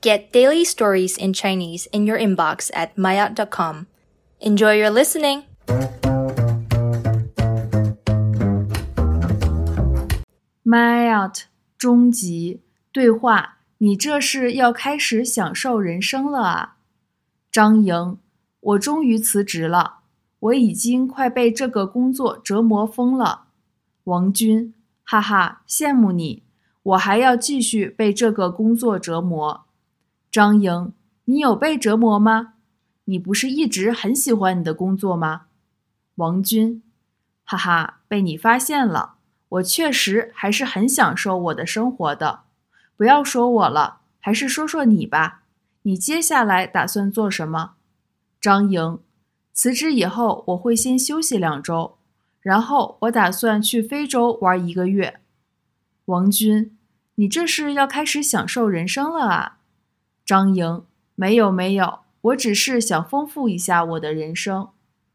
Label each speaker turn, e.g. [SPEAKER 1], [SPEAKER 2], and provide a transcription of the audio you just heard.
[SPEAKER 1] Get daily stories in Chinese in your inbox at maya.com. Enjoy your listening!
[SPEAKER 2] My out，终极对话。你这是要开始享受人生了啊？张莹，我终于辞职了，我已经快被这个工作折磨疯了。王军，哈哈，羡慕你，我还要继续被这个工作折磨。 张莹，你有被折磨吗？你不是一直很喜欢你的工作吗？王军，哈哈，被你发现了。我确实还是很享受我的生活的，不要说我了，还是说说你吧。你接下来打算做什么？张莹，辞职以后我会先休息两周，然后我打算去非洲玩一个月。王军，你这是要开始享受人生了啊？张莹，没有没有，我只是想丰富一下我的人生。